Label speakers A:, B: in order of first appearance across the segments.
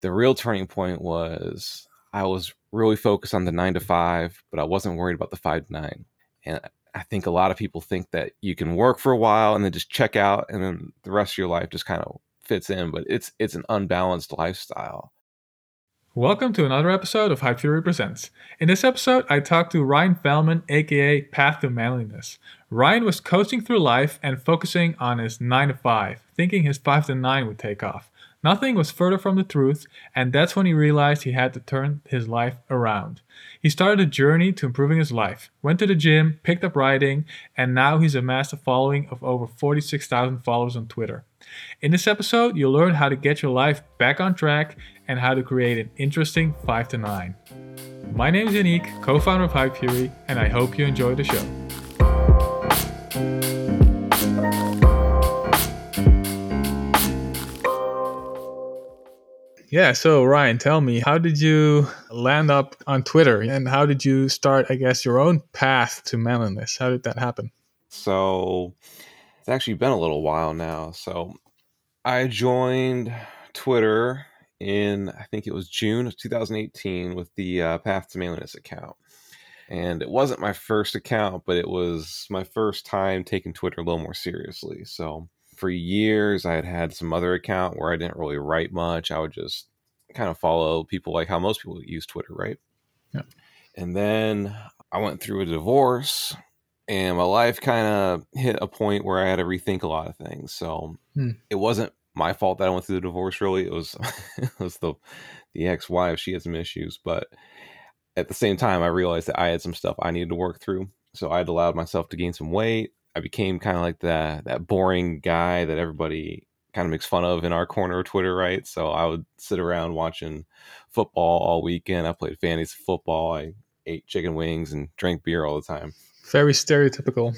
A: the real turning point was I was really focused on the nine to five, but I wasn't worried about the five to nine. And I think a lot of people think that you can work for a while and then just check out and then the rest of your life just kind of fits in, but it's it's an unbalanced lifestyle.
B: Welcome to another episode of Hypefury Presents. In this episode, I talked to Ryan Feldman, aka Path to Manliness. Ryan was coasting through life and focusing on his 9 to 5, thinking his 5 to 9 would take off. Nothing was further from the truth, and that's when he realized he had to turn his life around. He started a journey to improving his life, went to the gym, picked up writing, and now he's amassed a following of over 46,000 followers on Twitter. In this episode, you'll learn how to get your life back on track and how to create an interesting 5 to 9. My name is Yannick, co founder of Hypefury, and I hope you enjoy the show. Yeah. So Ryan, tell me, how did you land up on Twitter, and how did you start, I guess, your own path to manliness? How did that happen?
A: So it's actually been a little while now. So I joined Twitter in I think it was June of 2018 with the uh, Path to Manliness account. And it wasn't my first account, but it was my first time taking Twitter a little more seriously. So for years I had had some other account where I didn't really write much. I would just kind of follow people like how most people use Twitter, right?
B: Yeah.
A: And then I went through a divorce and my life kind of hit a point where I had to rethink a lot of things. So
B: Hmm.
A: it wasn't my fault that I went through the divorce really. It was it was the the ex-wife, she had some issues, but at the same time I realized that I had some stuff I needed to work through. So I had allowed myself to gain some weight. I became kind of like that that boring guy that everybody kind of makes fun of in our corner of Twitter, right? So I would sit around watching football all weekend. I played fantasy football. I ate chicken wings and drank beer all the time.
B: Very stereotypical.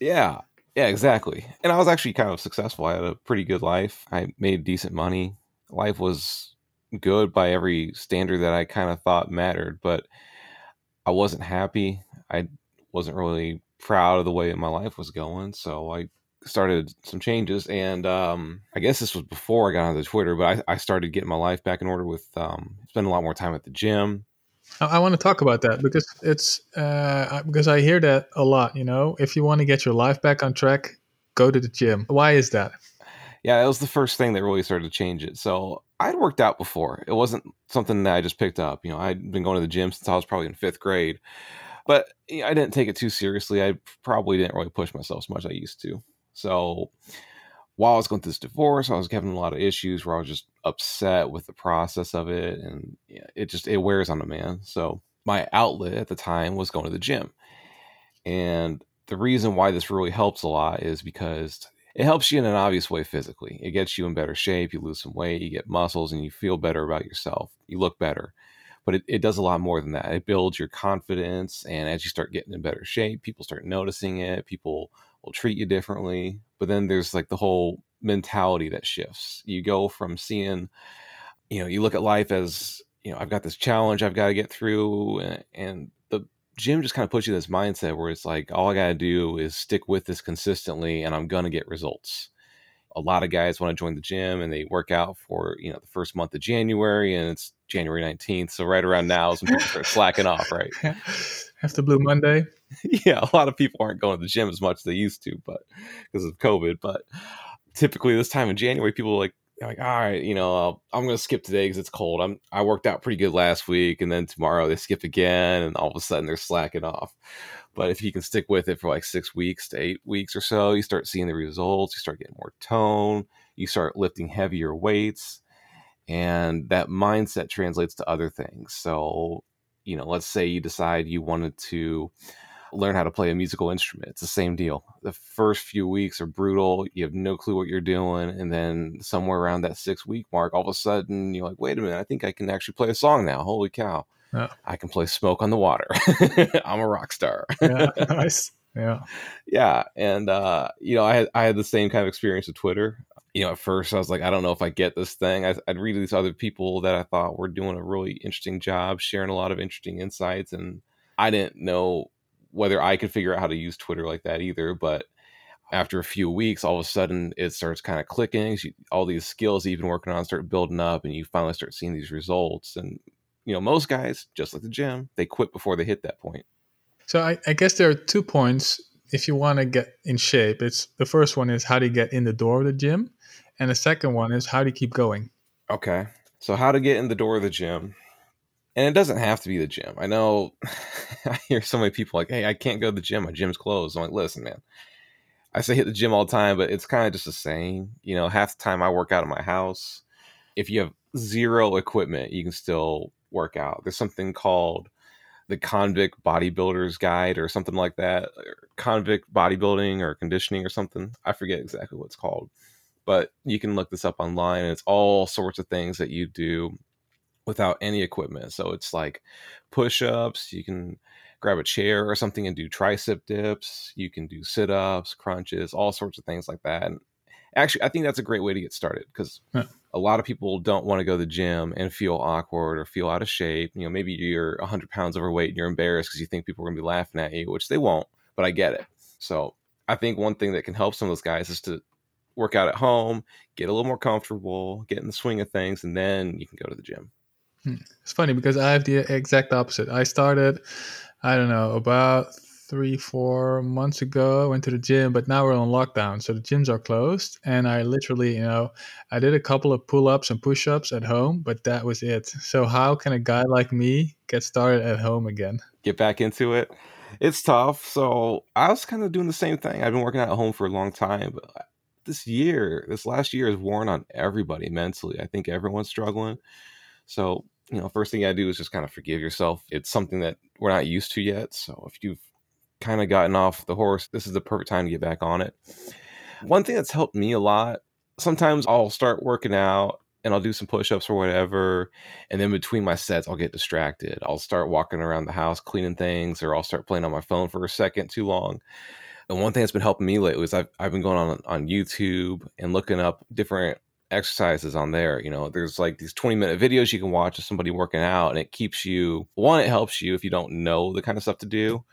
A: Yeah. Yeah, exactly. And I was actually kind of successful. I had a pretty good life. I made decent money. Life was good by every standard that I kind of thought mattered, but I wasn't happy. I wasn't really proud of the way my life was going. So I started some changes. And um, I guess this was before I got onto Twitter, but I, I started getting my life back in order with um, spending a lot more time at the gym.
B: I, want to talk about that because it's uh, I- because I hear that a lot. You know, if you want to get your life back on track, go to the gym. Why is that?
A: Yeah, that was the first thing that really started to change it. So I'd worked out before. It wasn't something that I just picked up. You know, I'd been going to the gym since I was probably in fifth grade, but you I didn't take it too seriously. I probably didn't really push myself as much as I used to. So while I was going through this divorce, I was having a lot of issues where I was just upset with the process of it, and it just it wears on a man. So my outlet at the time was going to the gym, and the reason why this really helps a lot is because it helps you in an obvious way physically. It gets you in better shape, you lose some weight, you get muscles, and you feel better about yourself. You look better. But it, it does a lot more than that. It builds your confidence. And as you start getting in better shape, people start noticing it. People will treat you differently. But then there's like the whole mentality that shifts. You go from seeing, you know, you look at life as, you know, I've got this challenge I've got to get through. And, and the gym just kind of puts you this mindset where it's like, all I got to do is stick with this consistently and I'm going to get results. A lot of guys want to join the gym and they work out for, you know, the first month of January and it's January 19th. So right around now is when people start slacking off, right?
B: After Blue Monday.
A: yeah, a lot of people aren't going to the gym as much as they used to, but because of COVID. But typically this time in January, people are like, like, all right, you know, I'll, I'm going to skip today because it's cold. I'm I worked out pretty good last week, and then tomorrow they skip again, and all of a sudden they're slacking off. But if you can stick with it for like six weeks to eight weeks or so, you start seeing the results. You start getting more tone. You start lifting heavier weights, and that mindset translates to other things. So, you know, let's say you decide you wanted to learn how to play a musical instrument. It's the same deal. The first few weeks are brutal. You have no clue what you're doing. And then somewhere around that six week mark, all of a sudden you're like, wait a minute, I think I can actually play a song now. Holy cow.
B: Yeah.
A: I can play Smoke on the Water. I'm a rock star.
B: Yeah, nice. Yeah.
A: yeah. And uh, you know, I had I had the same kind of experience with Twitter. You know, at first I was like, I don't know if I get this thing. I, I'd read these other people that I thought were doing a really interesting job, sharing a lot of interesting insights, and I didn't know whether I could figure out how to use Twitter like that either. But after a few weeks, all of a sudden it starts kind of clicking. All these skills you've been working on start building up, and you finally start seeing these results. And you know, most guys, just like the gym, they quit before they hit that point.
B: So I, I guess there are two points if you want to get in shape. It's the first one is how do you get in the door of the gym, and the second one is how do you keep going.
A: Okay, so how to get in the door of the gym. And it doesn't have to be the gym. I know I hear so many people like, hey, I can't go to the gym. My gym's closed. I'm like, listen, man, I say hit the gym all the time, but it's kind of just the same. You know, half the time I work out in my house. If you have zero equipment, you can still work out. There's something called the Convict Bodybuilder's Guide or something like that, convict bodybuilding or conditioning or something. I forget exactly what it's called, but you can look this up online. And it's all sorts of things that you do without any equipment. So it's like push ups, you can grab a chair or something and do tricep dips. You can do sit ups, crunches, all sorts of things like that. And actually, I think that's a great way to get started because a lot of people don't want to go to the gym and feel awkward or feel out of shape. You know, maybe you're 100 pounds overweight and you're embarrassed because you think people are going to be laughing at you, which they won't, but I get it. So I think one thing that can help some of those guys is to work out at home, get a little more comfortable, get in the swing of things, and then you can go to the gym.
B: Hmm. It's funny because I have the exact opposite. I started I don't know, about three, four months ago. Went to the gym, but now we're on lockdown. So the gyms are closed. And I literally, you know, I did a couple of pull ups and push ups at home, but that was it. So, how can a guy like me get started at home again?
A: Get back into it. It's tough. So, I was kind of doing the same thing. I've been working at home for a long time, but uh, this year, this last year is worn on everybody mentally. I think everyone's struggling. So, you know, first thing I do is just kind of forgive yourself. It's something that we're not used to yet. So if you've kind of gotten off the horse, this is the perfect time to get back on it. One thing that's helped me a lot, sometimes I'll start working out and I'll do some push ups or whatever. And then between my sets, I'll get distracted. I'll start walking around the house cleaning things, or I'll start playing on my phone for a second too long. And one thing that's been helping me lately is I've, I've been going on on YouTube and looking up different exercises on there. You know, there's like these 20 minute videos you can watch of somebody working out, and it keeps you one, it helps you if you don't know the kind of stuff to do,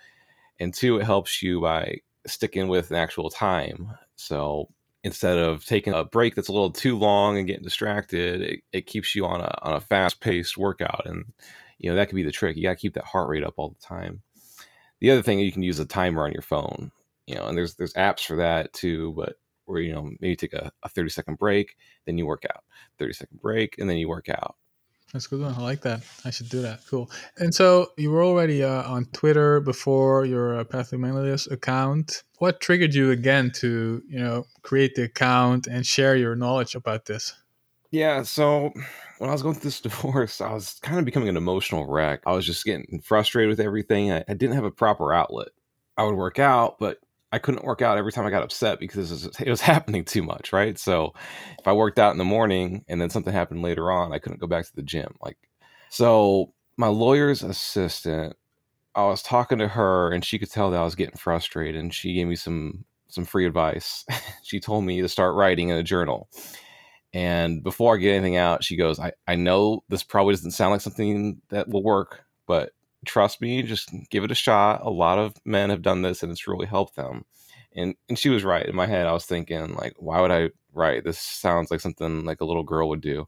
A: and two, it helps you by sticking with an actual time. So instead of taking a break that's a little too long and getting distracted, it, it keeps you on a on a fast paced workout. And you know, that could be the trick. You gotta keep that heart rate up all the time. The other thing you can use a timer on your phone. You know, and there's there's apps for that too, but where you know maybe take a, a 30 second break then you work out 30 second break and then you work out
B: that's good one. I like that. I should do that. Cool. And so you were already uh, on twitter before your uh, path to manliness account. What triggered you again to you know create the account and share your knowledge about this?
A: Yeah so when i was going through this divorce i was kind of becoming an emotional wreck. I was just getting frustrated with everything. I, I didn't have a proper outlet. I would work out but I couldn't work out every time I got upset because it was, it was, happening too much, right? So if I worked out in the morning and then something happened later on, I couldn't go back to the gym. Like, so my lawyer's assistant, I was talking to her and she could tell that I was getting frustrated and she gave me some some free advice. she told me to start writing in a journal. And before I get anything out, she goes, I, I know this probably doesn't sound like something that will work, but trust me, just give it a shot. A lot of men have done this and it's really helped them. And and she was right. In my head, I was thinking, like, why would I write? This sounds like something like a little girl would do.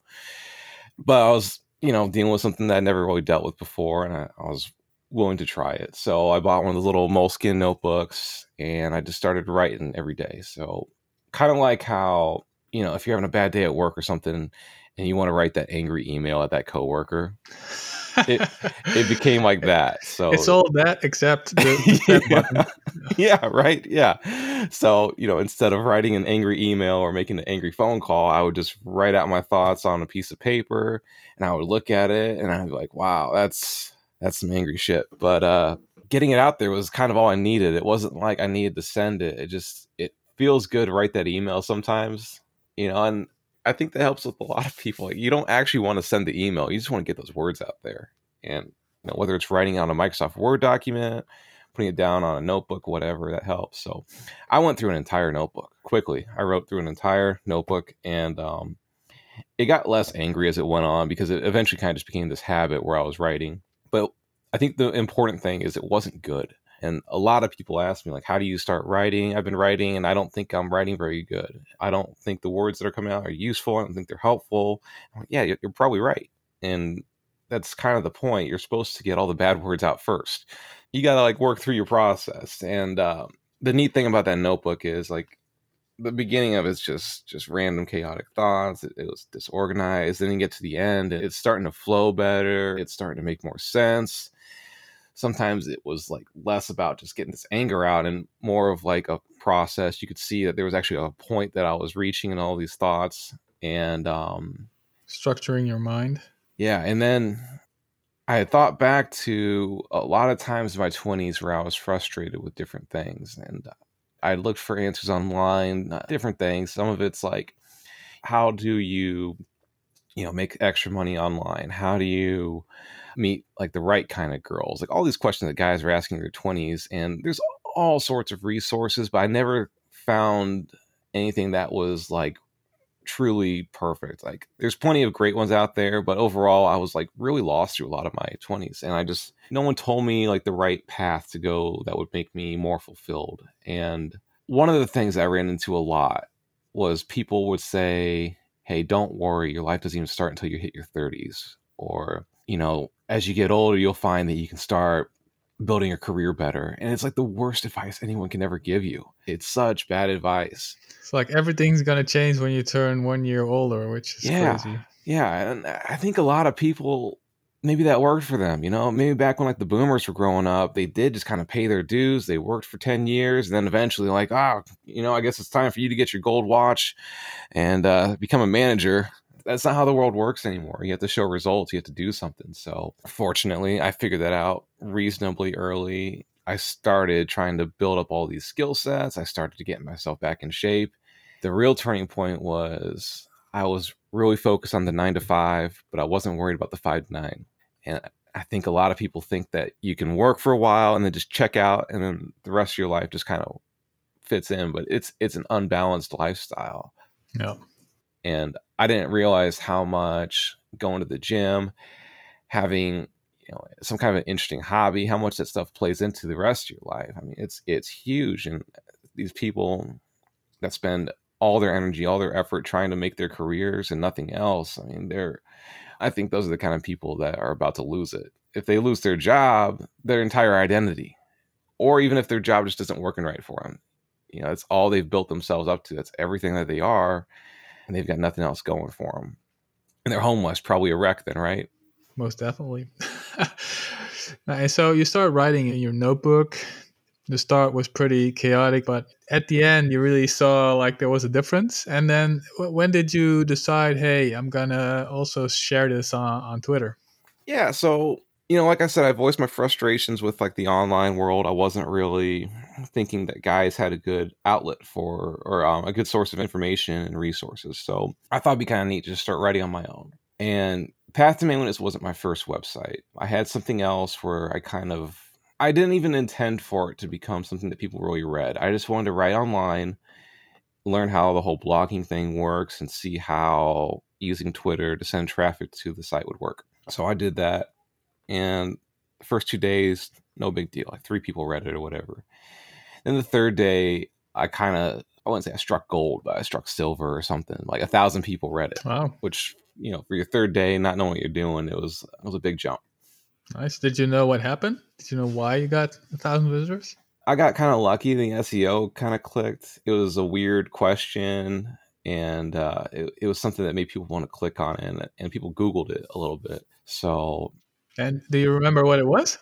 A: But I was, you know, dealing with something that I never really dealt with before, and I, I was willing to try it. So I bought one of the little Moleskine notebooks and I just started writing every day. So kind of like how, you know, if you're having a bad day at work or something and you want to write that angry email at that coworker, it, it became like that. So
B: it's all that except the,
A: yeah. yeah, right. Yeah. So, you know, instead of writing an angry email or making an angry phone call, I would just write out my thoughts on a piece of paper and I would look at it and I'd be like, wow, that's that's some angry shit. But uh getting it out there was kind of all I needed. It wasn't like I needed to send it. It just it feels good to write that email sometimes. You know, and I think that helps with a lot of people. You don't actually want to send the email; you just want to get those words out there. And you know, whether it's writing on a Microsoft Word document, putting it down on a notebook, whatever, that helps. So I went through an entire notebook quickly. I wrote through an entire notebook, and um, it got less angry as it went on because it eventually kind of just became this habit where I was writing. But I think the important thing is it wasn't good. And a lot of people ask me, like, how do you start writing? I've been writing and I don't think I'm writing very good. I don't think the words that are coming out are useful. I don't think they're helpful. Like, yeah, you're, probably right. And that's kind of the point. You're supposed to get all the bad words out first. You got to like work through your process. And um, the neat thing about that notebook is like the beginning of it's just just random chaotic thoughts. It, it, was disorganized. Then you get to the end, it's starting to flow better. It's starting to make more sense. Sometimes it was like less about just getting this anger out and more of like a process. You could see that there was actually a point that I was reaching in all these thoughts and um,
B: structuring your mind.
A: Yeah, and then I thought back to a lot of times in my 20s where I was frustrated with different things and I looked for answers online, uh, different things. Some of it's like, how do you, you know, make extra money online? How do you meet like the right kind of girls? Like all these questions that guys are asking in their 20s. And there's all sorts of resources, but I never found anything that was like truly perfect. Like there's plenty of great ones out there, but overall I was like really lost through a lot of my 20s and I just no one told me like the right path to go that would make me more fulfilled. And one of the things I ran into a lot was people would say, "Hey, don't worry, your life doesn't even start until you hit your 30s." Or, you know, as you get older, you'll find that you can start building your career better. And it's like the worst advice anyone can ever give you. It's such bad advice.
B: It's like everything's going to change when you turn one year older, which is
A: yeah.
B: crazy.
A: Yeah. And I think a lot of people, maybe that worked for them. You know, maybe back when like the boomers were growing up, they did just kind of pay their dues. They worked for 10 years. And then eventually, like, ah, oh, you know, I guess it's time for you to get your gold watch and uh, become a manager that's not how the world works anymore. You have to show results. You have to do something. So fortunately, I figured that out reasonably early. I started trying to build up all these skill sets. I started to get myself back in shape. The real turning point was I was really focused on the nine to five, but I wasn't worried about the five to nine. And I think a lot of people think that you can work for a while and then just check out and then the rest of your life just kind of fits in, but it's it's an unbalanced lifestyle.
B: Yeah
A: and I didn't realize how much going to the gym, having you know some kind of an interesting hobby, how much that stuff plays into the rest of your life. I mean, it's it's huge, and these people that spend all their energy, all their effort trying to make their careers and nothing else. I mean, they're I think those are the kind of people that are about to lose it. If they lose their job, their entire identity, or even if their job just isn't working right for them, you know, it's all they've built themselves up to. That's everything that they are and they've got nothing else going for them. And they're homeless, probably a wreck then, right?
B: Most definitely. and so you start writing in your notebook. The start was pretty chaotic, but at the end, you really saw like there was a difference. And then when did you decide, hey, I'm going to also share this on, on Twitter?
A: Yeah. So you know, like I said, I voiced my frustrations with like the online world. I wasn't really thinking that guys had a good outlet for or um, a good source of information and resources. So I thought it'd be kind of neat to just start writing on my own. And Path to Manliness wasn't my first website. I had something else where I kind of I didn't even intend for it to become something that people really read. I just wanted to write online, learn how the whole blogging thing works, and see how using Twitter to send traffic to the site would work. So I did that and the first two days, no big deal. Like three people read it or whatever. Then the third day, I kind of I wouldn't say I struck gold, but I struck silver or something. Like a thousand people read it.
B: Wow.
A: Which you know, for your third day, not knowing what you're doing, it was it was a big jump.
B: Nice. Did you know what happened? Did you know why you got a thousand visitors?
A: I got kind of lucky. The SEO kind of clicked. It was a weird question, and uh, it, it was something that made people want to click on it, and, and people Googled it a little bit. So
B: and do you remember what it was?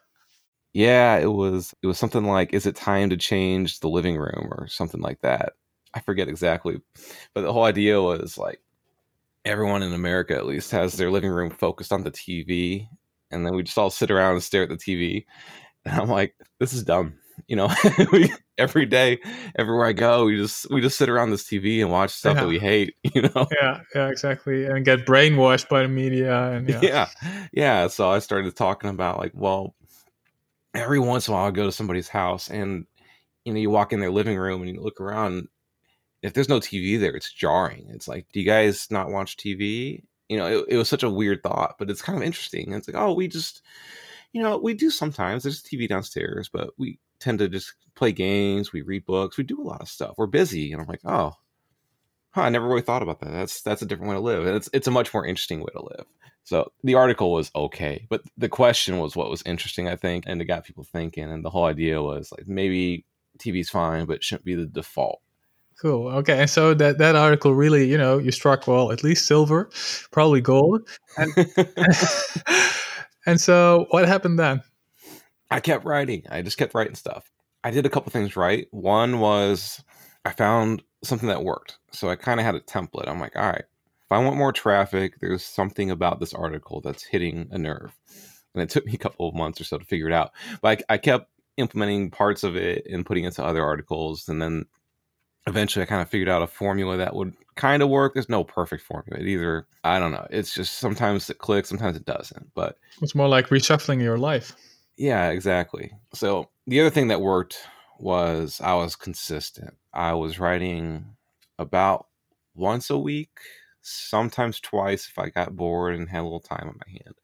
A: Yeah, it was it was something like is it time to change the living room or something like that. I forget exactly. But the whole idea was like everyone in America at least has their living room focused on the TV and then we just all sit around and stare at the TV. And I'm like, this is dumb. You know, we, every day, everywhere I go, we just we just sit around this TV and watch stuff yeah. that uh-huh. we hate. You know?
B: Yeah, yeah, exactly, and get brainwashed by the media. And
A: yeah. yeah, yeah. So I started talking about like, well, every once in a while I go to somebody's house and you know you walk in their living room and you look around. If there's no TV there, it's jarring. It's like, do you guys not watch TV? You know, it, it was such a weird thought, but it's kind of interesting. It's like, oh, we just you know, we do sometimes. There's TV downstairs, but we tend to just play games, we read books, we do a lot of stuff. We're busy. And I'm like, oh, huh, I never really thought about that. That's that's a different way to live. And it's it's a much more interesting way to live. So the article was okay, but the question was what was interesting, I think, and it got people thinking. And the whole idea was like maybe TV's fine, but it shouldn't be the default.
B: Cool. Okay. So that that article really, you know, you struck well, at least silver, probably gold. And, and so what happened then?
A: I kept writing. I just kept writing stuff. I did a couple things right. One was I found something that worked. So I kind of had a template. I'm like, all right, if I want more traffic, there's something about this article that's hitting a nerve. And it took me a couple of months or so to figure it out. But I, I kept implementing parts of it and putting it to other articles. And then eventually I kind of figured out a formula that would kind of work. There's no perfect formula. Either, I don't know. It's just sometimes it clicks, sometimes it doesn't. But
B: it's more like reshuffling your life.
A: Yeah, exactly. So the other thing that worked was I was consistent. I was writing about once a week, sometimes twice if I got bored and had a little time on my hand.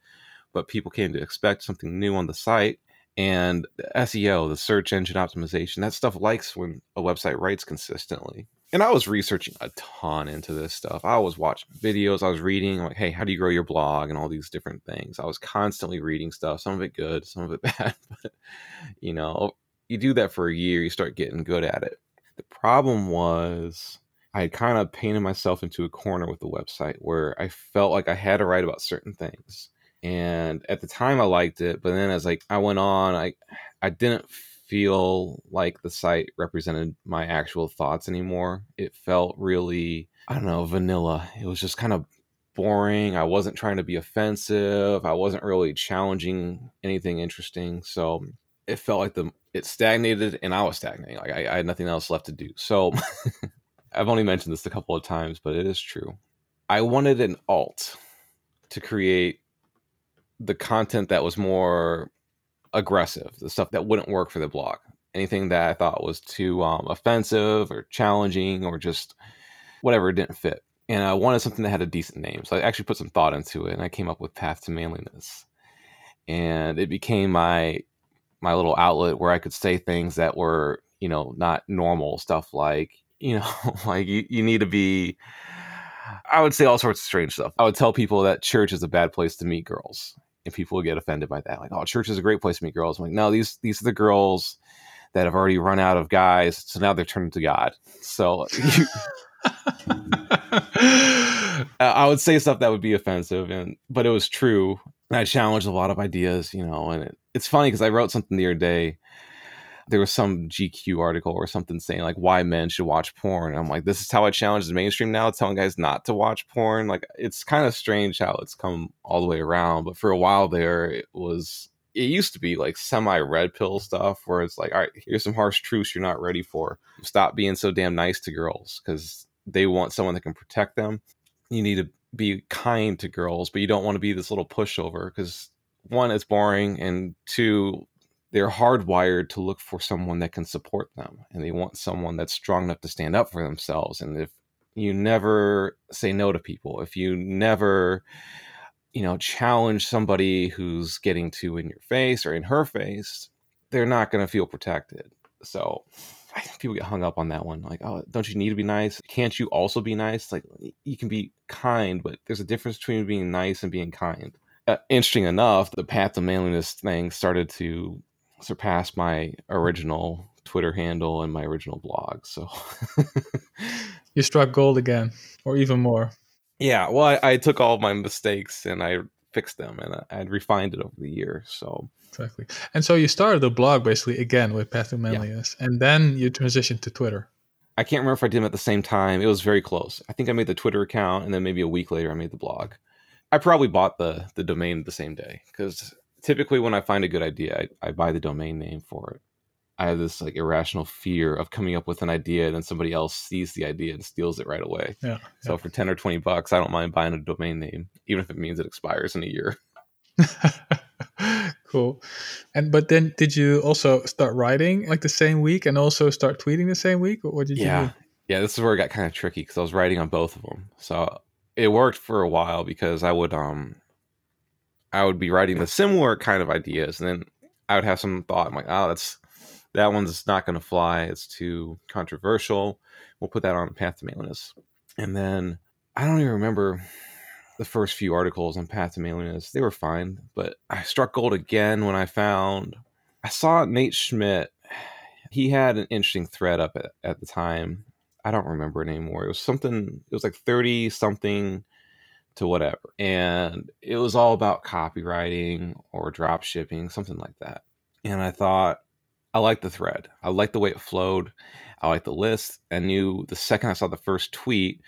A: But people came to expect something new on the site and SEO, the search engine optimization, that stuff likes when a website writes consistently. And I was researching a ton into this stuff. I was watching videos, I was reading like, hey, how do you grow your blog and all these different things. I was constantly reading stuff, some of it good, some of it bad. but you know, you do that for a year, you start getting good at it. The problem was I had kind of painted myself into a corner with the website where I felt like I had to write about certain things and at the time I liked it, but then as like I went on, I I didn't feel like the site represented my actual thoughts anymore. It felt really I don't know vanilla. It was just kind of boring. I wasn't trying to be offensive. I wasn't really challenging anything interesting. So it felt like the it stagnated and I was stagnating. Like I, I had nothing else left to do. So I've only mentioned this a couple of times, but it is true. I wanted an alt to create the content that was more aggressive, the stuff that wouldn't work for the blog. Anything that I thought was too um, offensive or challenging or just whatever didn't fit. And I wanted something that had a decent name. So I actually put some thought into it and I came up with Path to Manliness. And it became my my little outlet where I could say things that were, you know, not normal stuff like, you know, like you, you need to be I would say all sorts of strange stuff. I would tell people that church is a bad place to meet girls and people get offended by that. Like, oh, church is a great place to meet girls. I'm like, no, these these are the girls that have already run out of guys, so now they're turning to God. So you, I would say stuff that would be offensive, and but it was true. And I challenged a lot of ideas, you know. And it, it's funny because I wrote something the other day there was some GQ article or something saying like why men should watch porn. And I'm like, this is how I challenge the mainstream now, telling guys not to watch porn. Like it's kind of strange how it's come all the way around. But for a while there, it was it used to be like semi red pill stuff where it's like, all right, here's some harsh truths you're not ready for. Stop being so damn nice to girls because they want someone that can protect them. You need to be kind to girls, but you don't want to be this little pushover because one, it's boring, and two, they're hardwired to look for someone that can support them and they want someone that's strong enough to stand up for themselves and if you never say no to people if you never you know challenge somebody who's getting too in your face or in her face they're not going to feel protected. So I think people get hung up on that one like oh don't you need to be nice? Can't you also be nice? Like you can be kind but there's a difference between being nice and being kind. Uh, interesting enough the path to manliness thing started to surpassed my original Twitter handle and my original blog. So
B: you struck gold again, or even more.
A: Yeah, well, I, I took all my mistakes and I fixed them, and I, would refined it over the years. So
B: exactly, and so you started the blog basically again with Path to Manliness, yeah. and then you transitioned to Twitter.
A: I can't remember if I did them at the same time. It was very close. I think I made the Twitter account, and then maybe a week later, I made the blog. I probably bought the the domain the same day because typically when I find a good idea, I, I buy the domain name for it. I have this like irrational fear of coming up with an idea and then somebody else sees the idea and steals it right away.
B: Yeah.
A: So
B: yeah.
A: for 10 or 20 bucks, I don't mind buying a domain name, even if it means it expires in a year.
B: cool. And but then did you also start writing like the same week and also start tweeting the same week? What did you
A: yeah. do? Yeah, this is where it got kind of tricky because I was writing on both of them. So it worked for a while because I would um I would be writing the similar kind of ideas, and then I would have some thought. I'm like, oh, that's that one's not going to fly. It's too controversial. We'll put that on Path to Manliness. And then I don't even remember the first few articles on Path to Manliness. They were fine, but I struck gold again when I found I saw Nate Schmidt. He had an interesting thread up at, at the time. I don't remember it anymore. It was something, it was like 30 something to whatever. And it was all about copywriting or drop shipping, something like that. And I thought, I like the thread. I like the way it flowed. I like the list. I knew the second I saw the first tweet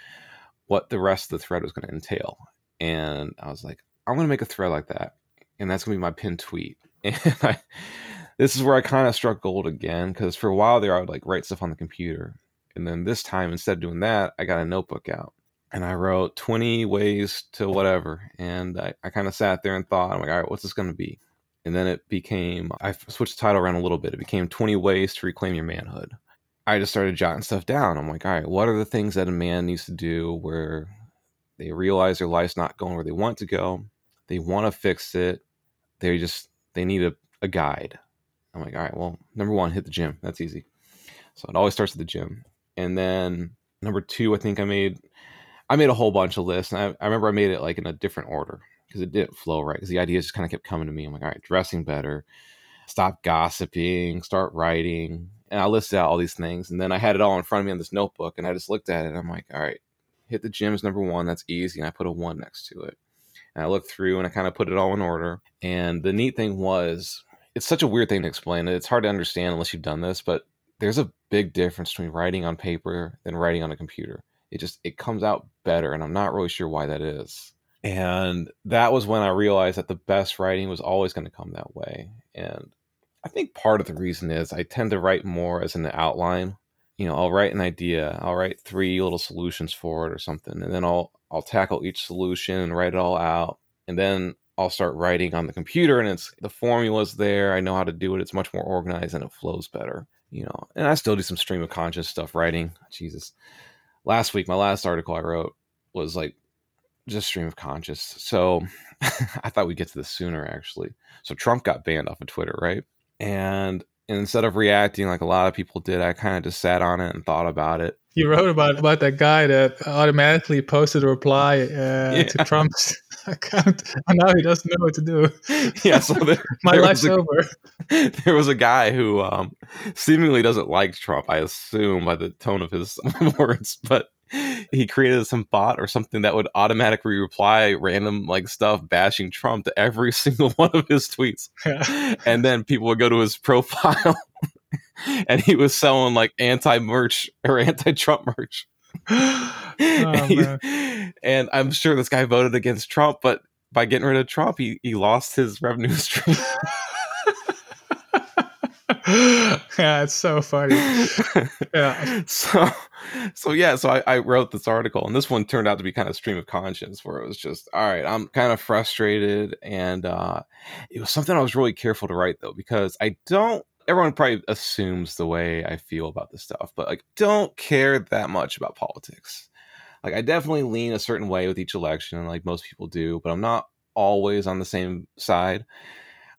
A: what the rest of the thread was going to entail. And I was like, I'm going to make a thread like that. And that's going to be my pinned tweet. And I, this is where I kind of struck gold again because for a while there, I would like write stuff on the computer. And then this time, instead of doing that, I got a notebook out and I wrote 20 ways to whatever. And I, I kind of sat there and thought, I'm like, all right, what's this going to be? And then it became, I switched the title around a little bit. It became 20 Ways to Reclaim Your Manhood. I just started jotting stuff down. I'm like, all right, what are the things that a man needs to do where they realize their life's not going where they want to go? They want to fix it. They just, they need a, a guide. I'm like, all right, well, number one, hit the gym. That's easy. So it always starts at the gym. And then number two, I think I made, I made a whole bunch of lists. And I, I remember I made it like in a different order because it didn't flow right. Because the ideas just kind of kept coming to me. I'm like, all right, dressing better, stop gossiping, start writing, and I listed out all these things. And then I had it all in front of me on this notebook, and I just looked at it. I'm like, all right, hit the gym is number one. That's easy. And I put a one next to it. And I looked through and I kind of put it all in order. And the neat thing was, it's such a weird thing to explain. It's hard to understand unless you've done this, but there's a big difference between writing on paper than writing on a computer. It just it comes out better, and I'm not really sure why that is. And that was when I realized that the best writing was always going to come that way. And I think part of the reason is I tend to write more as an outline. You know, I'll write an idea, I'll write three little solutions for it or something, and then I'll I'll tackle each solution and write it all out. And then I'll start writing on the computer and it's the formula's there. I know how to do it. It's much more organized and it flows better. You know, and I still do some stream of conscious stuff writing. Jesus. Last week, my last article I wrote was like just stream of conscious. So I thought we'd get to this sooner actually. So Trump got banned off of Twitter, right? And instead of reacting like a lot of people did, I kind of just sat on it and thought about it.
B: You wrote about about that guy that automatically posted a reply uh, yeah. to Trump's account, and now he doesn't know what to do.
A: Yeah, so there,
B: my there life's a, over.
A: There was a guy who um, seemingly doesn't like Trump. I assume by the tone of his words, but he created some bot or something that would automatically reply random like stuff bashing Trump to every single one of his tweets. Yeah. And then people would go to his profile and he was selling like anti merch or anti Trump merch. oh, and, and I'm sure this guy voted against Trump, but by getting rid of Trump, he, he lost his revenue stream.
B: yeah, it's so funny.
A: yeah. So, so yeah, so I, I, wrote this article, and this one turned out to be kind of stream of conscience, where it was just, all right, I'm kind of frustrated, and uh, it was something I was really careful to write though, because I don't. Everyone probably assumes the way I feel about this stuff, but like, don't care that much about politics. Like, I definitely lean a certain way with each election, like most people do, but I'm not always on the same side.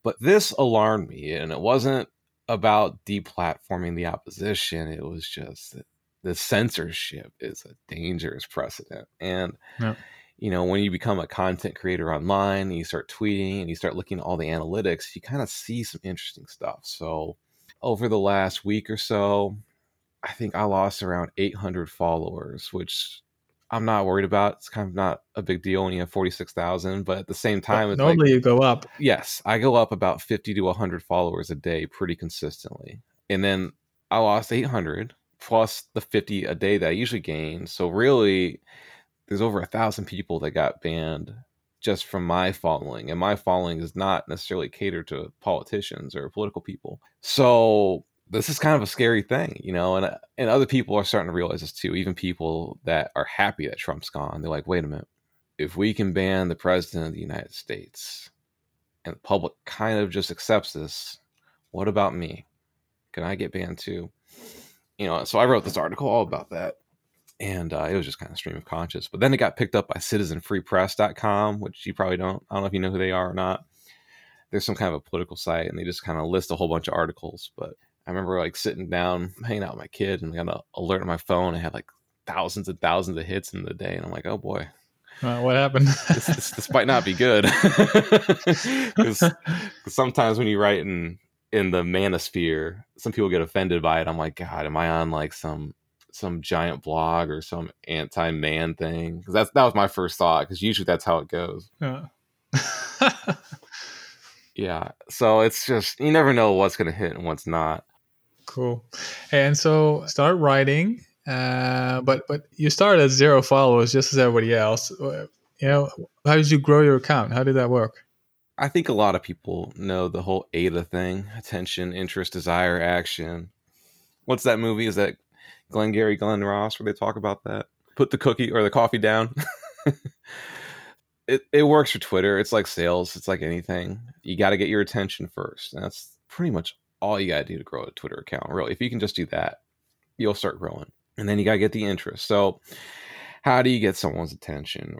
A: But this alarmed me, and it wasn't about deplatforming the opposition. It was just the censorship is a dangerous precedent. And, yeah. you know, when you become a content creator online and you start tweeting and you start looking at all the analytics, you kind of see some interesting stuff. So, over the last week or so, I think I lost around 800 followers, which I'm not worried about. It's kind of not a big deal when you have 46,000, but at the same time,
B: it's normally
A: like,
B: you go up.
A: Yes, I go up about 50 to 100 followers a day pretty consistently. And then I lost 800 plus the 50 a day that I usually gain. So really, there's over a thousand people that got banned just from my following. And my following is not necessarily catered to politicians or political people. So this is kind of a scary thing, you know, and uh, and other people are starting to realize this too. Even people that are happy that Trump's gone, they're like, wait a minute, if we can ban the president of the United States, and the public kind of just accepts this, what about me? Can I get banned too? You know, so I wrote this article all about that, and uh, it was just kind of stream of conscious. But then it got picked up by CitizenFreePress.com, which you probably don't. I don't know if you know who they are or not. There's some kind of a political site, and they just kind of list a whole bunch of articles, but I remember like sitting down, hanging out with my kid, and I got an alert on my phone. I had like thousands and thousands of hits in the day, and I'm like, oh boy,
B: uh, what happened?
A: this, this, this, might not be good. Because sometimes when you write in in the manosphere, some people get offended by it. I'm like, God, am I on like some some giant blog or some anti man thing? Because that's that was my first thought. Because usually that's how it goes. Yeah. yeah. So it's just you never know what's gonna hit and what's not.
B: Cool. And so start writing uh, but but you started at zero followers, just as everybody else. Uh, you know, how did you grow your account? How did that work?
A: I think a lot of people know the whole AIDA thing: attention, interest, desire, action. What's that movie? Is that Glengarry Glen Ross where they talk about that? Put the cookie or the coffee down. it it works for Twitter. It's like sales. It's like anything. You got to get your attention first. And that's pretty much all you got to do to grow a Twitter account. Really, if you can just do that, you'll start growing and then you got to get the interest. So, how do you get someone's attention?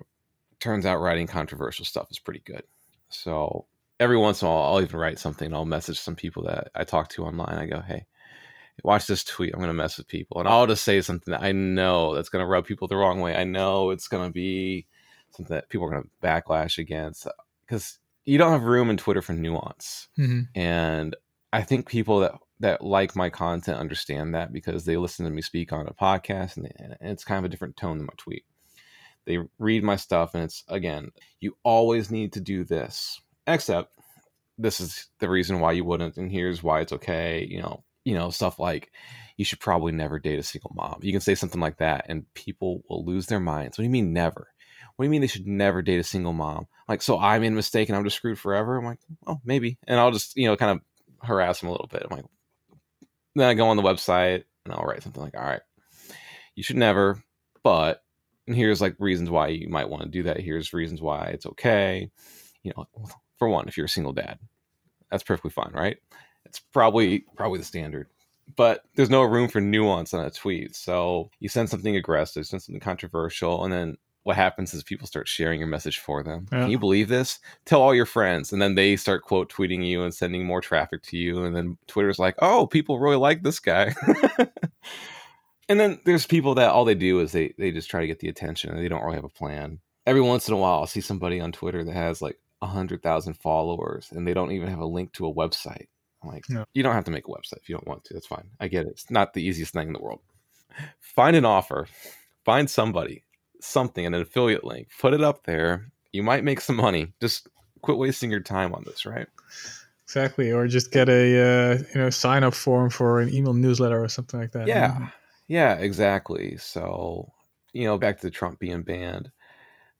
A: Turns out writing controversial stuff is pretty good. So, every once in a while, I'll even write something. I'll message some people that I talk to online. I go, hey, watch this tweet. I'm going to mess with people. And I'll just say something that I know that's going to rub people the wrong way. I know it's going to be something that people are going to backlash against because you don't have room in Twitter for nuance. Mm-hmm. And I think people that that like my content understand that because they listen to me speak on a podcast and, and it's kind of a different tone than my tweet. They read my stuff and it's again, you always need to do this. Except this is the reason why you wouldn't and here's why it's okay, you know, you know, stuff like you should probably never date a single mom. You can say something like that and people will lose their minds. What do you mean never? What do you mean they should never date a single mom? Like, so I'm in mistake and I'm just screwed forever? I'm like, oh, maybe. And I'll just, you know, kind of harass him a little bit. I'm like, then I go on the website and I'll write something like, all right, you should never, but here's like reasons why you might want to do that. Here's reasons why it's okay. You know, for one, if you're a single dad, that's perfectly fine, right? It's probably probably the standard. But there's no room for nuance on a tweet. So you send something aggressive, send something controversial, and then what happens is people start sharing your message for them. Yeah. Can you believe this? Tell all your friends, and then they start quote tweeting you and sending more traffic to you, and then Twitter's like, "Oh, people really like this guy." and then there's people that all they do is they they just try to get the attention, and they don't really have a plan. Every once in a while, I'll see somebody on Twitter that has like a hundred thousand followers, and they don't even have a link to a website. I'm like, yeah. you don't have to make a website if you don't want to. That's fine. I get it. It's not the easiest thing in the world. Find an offer. Find somebody something, an affiliate link, put it up there. You might make some money. Just quit wasting your time on this, right?
B: Exactly, or just get a uh, you know sign up form for an email newsletter or something like that.
A: Yeah, mm-hmm. yeah, exactly. So you know, back to the Trump being banned,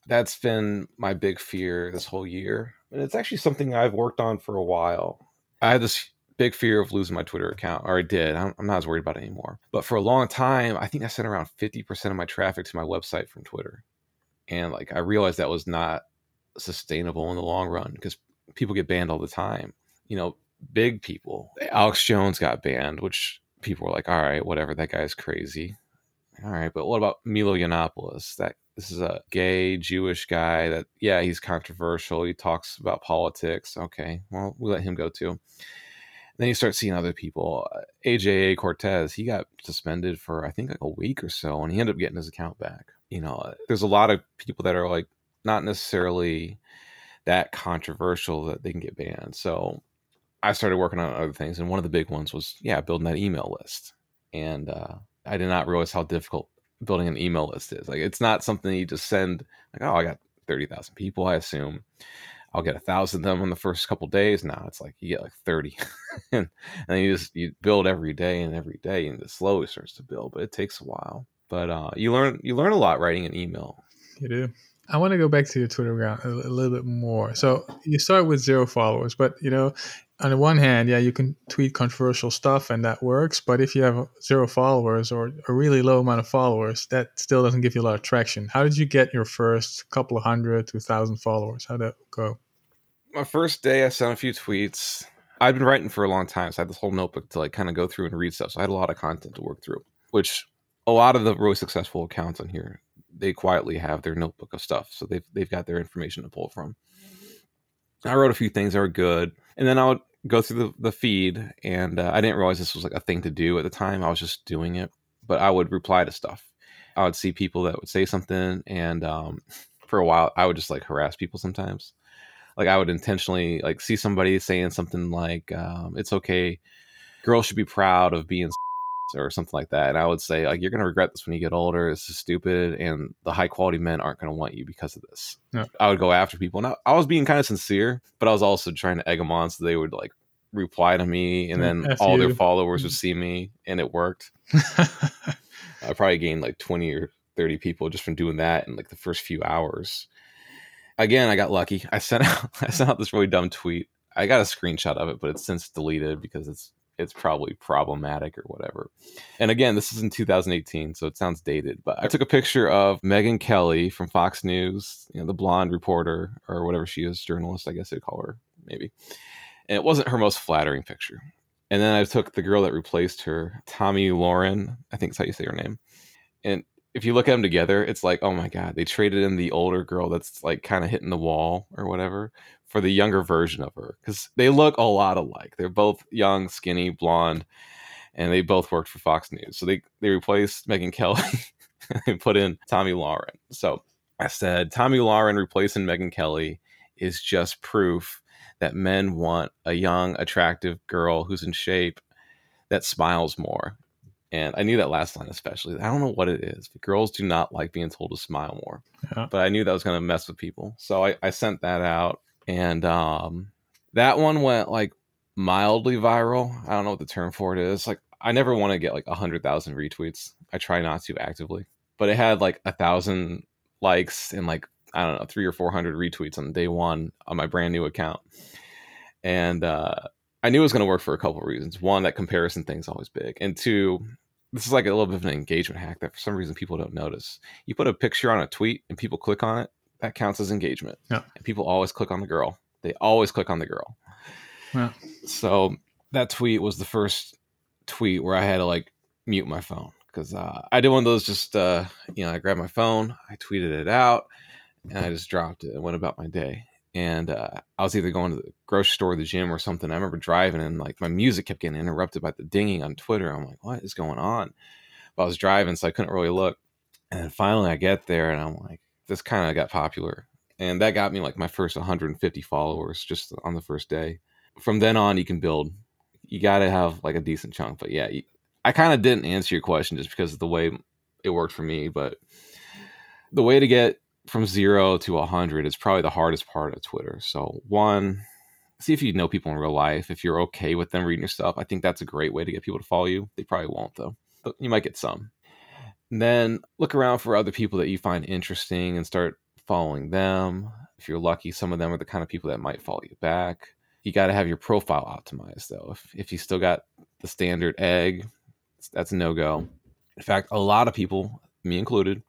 A: that's been my big fear this whole year, and it's actually something I've worked on for a while. I had this big fear of losing my Twitter account, or I did. I'm, I'm, not as worried about it anymore. But for a long time, I think I sent around 50% of my traffic to my website from Twitter. And like I realized that was not sustainable in the long run because people get banned all the time. You know, big people. Alex Jones got banned, which people were like, all right, whatever, that guy's crazy. All right, but what about Milo Yiannopoulos? That this is a gay Jewish guy that yeah, he's controversial. He talks about politics. Okay, well, we let him go too then you start seeing other people. Uh, AJA Cortez, he got suspended for I think like a week or so, and he ended up getting his account back. You know, uh, there's a lot of people that are like not necessarily that controversial that they can get banned. So I started working on other things, and one of the big ones was yeah, building that email list. And uh, I did not realize how difficult building an email list is. Like it's not something you just send like oh I got thirty thousand people. I assume I'll get a thousand of them in the first couple days. Now it's like you get like 30 and, and you just, you build every day and every day and it slowly starts to build, but it takes a while, but, uh, you learn, you learn a lot writing an email.
B: You do. I want to go back to your Twitter account a, a little bit more. So you start with zero followers, but you know, on the one hand, yeah, you can tweet controversial stuff and that works. But if you have zero followers or a really low amount of followers, that still doesn't give you a lot of traction. How did you get your first couple of hundred to thousand followers? How did that go?
A: My first day, I sent a few tweets. I'd been writing for a long time, so I had this whole notebook to like kind of go through and read stuff. So I had a lot of content to work through, which a lot of the really successful accounts on here, they quietly have their notebook of stuff. So they've they've got their information to pull from. I wrote a few things that were good, and then I would go through the, the feed, and uh, I didn't realize this was like a thing to do at the time. I was just doing it, but I would reply to stuff. I would see people that would say something, and um, for a while, I would just like harass people sometimes. Like I would intentionally like see somebody saying something like, um, "It's okay, girls should be proud of being." or something like that. And I would say, like, you're going to regret this when you get older. This is stupid. And the high quality men aren't going to want you because of this.
B: Yeah.
A: I would go after people. And I, I was being kind of sincere, but I was also trying to egg them on so they would like reply to me. And then
B: F
A: all their followers would see me and it worked. I probably gained like 20 or 30 people just from doing that in like the first few hours. Again, I got lucky. I sent out I sent out this really dumb tweet. I got a screenshot of it, but it's since deleted because it's it's probably problematic or whatever. And again, this is in 2018, so it sounds dated. But I took a picture of Megyn Kelly from Fox News, you know, the blonde reporter or whatever she is, journalist, I guess they'd call her, maybe. And it wasn't her most flattering picture. And then I took the girl that replaced her, Tomi Lahren, I think is how you say her name. And if you look at them together, it's like, oh my god, they traded in the older girl that's like kind of hitting the wall or whatever for the younger version of her because they look a lot alike. They're both young, skinny, blonde, and they both worked for Fox News. So they they replaced Megyn Kelly and put in Tomi Lahren. So I said Tomi Lahren replacing Megyn Kelly is just proof that men want a young, attractive girl who's in shape that smiles more. And I knew that last line especially. I don't know what it is, but girls do not like being told to smile more.
B: Yeah.
A: But I knew that was going to mess with people. So I, I sent that out. And um, that one went like mildly viral. I don't know what the term for it is. Like, I never want to get like a 100,000 retweets. I try not to actively. But it had like a thousand likes and like, I don't know, three or 400 retweets on day one on my brand new account. And uh, I knew it was going to work for a couple of reasons. One, that comparison thing's always big. And two, this is like a little bit of an engagement hack that for some reason people don't notice. You put a picture on a tweet and people click on it, that counts as engagement.
B: Yeah.
A: And people always click on the girl. They always click on the girl.
B: Yeah.
A: So that tweet was the first tweet where I had to like mute my phone because uh, I did one of those just, uh, you know, I grabbed my phone, I tweeted it out, and I just dropped it and went about my day. And uh, I was either going to the grocery store or the gym or something. I remember driving and like my music kept getting interrupted by the dinging on Twitter. I'm like, what is going on? But I was driving, so I couldn't really look. And then finally I get there and I'm like, this kind of got popular. And that got me like my first 150 followers just on the first day. From then on, you can build. You got to have like a decent chunk. But yeah, you, I kind of didn't answer your question just because of the way it worked for me. But the way to get from zero to 100 is probably the hardest part of Twitter. So, one, see if you know people in real life. If you're okay with them reading your stuff, I think that's a great way to get people to follow you. They probably won't, though, but you might get some. And then look around for other people that you find interesting and start following them. If you're lucky, some of them are the kind of people that might follow you back. You got to have your profile optimized, though. If, if you still got the standard egg, that's no go. In fact, a lot of people, me included,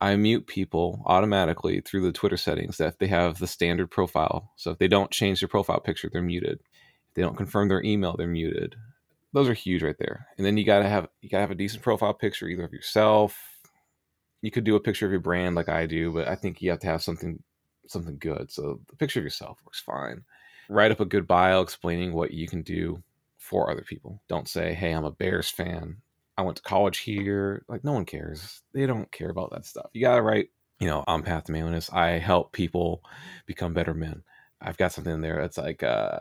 A: I mute people automatically through the Twitter settings that they have the standard profile. So if they don't change their profile picture, they're muted. If they don't confirm their email, they're muted. Those are huge right there. And then you gotta have you gotta have a decent profile picture either of yourself. You could do a picture of your brand like I do, but I think you have to have something something good. So the picture of yourself works fine. Write up a good bio explaining what you can do for other people. Don't say, "Hey, I'm a Bears fan. I went to college here." Like no one cares. They don't care about that stuff. You gotta write, you know, on path to manliness. I help people become better men. I've got something in there that's like uh,